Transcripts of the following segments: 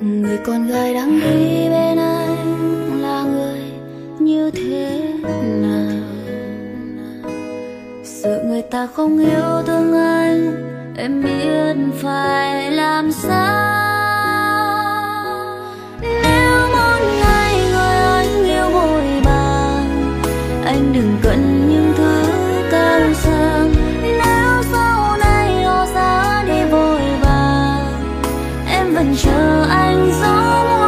người con gái đang đi bên anh là người như thế nào? Sợ người ta không yêu thương anh, em biết phải làm sao? Em vẫn chờ anh gió mùa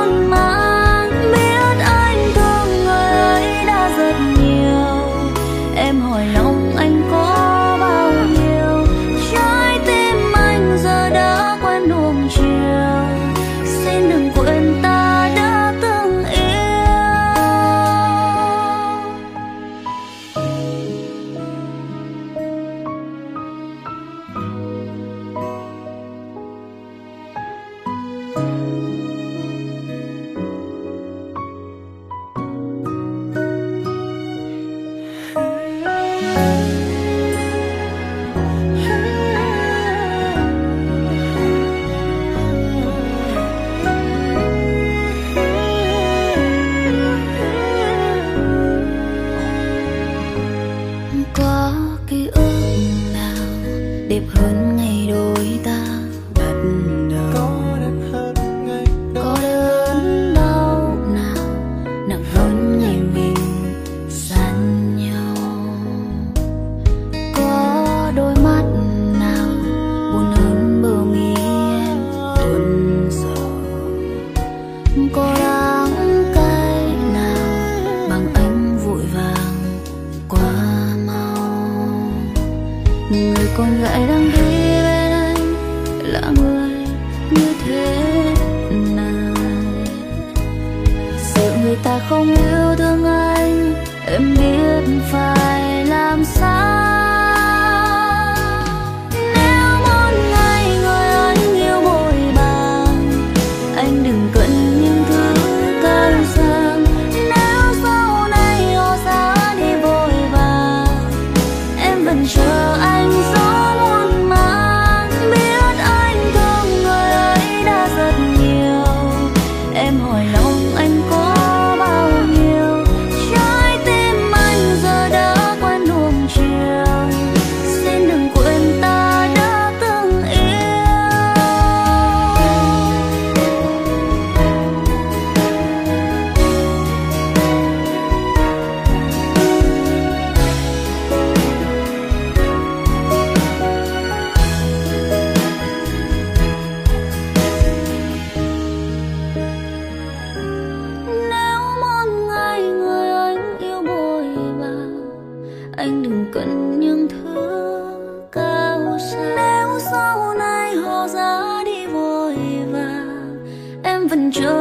过了。cần những thứ cao xa. Nếu sau này họ ra đi vội vàng, em vẫn chưa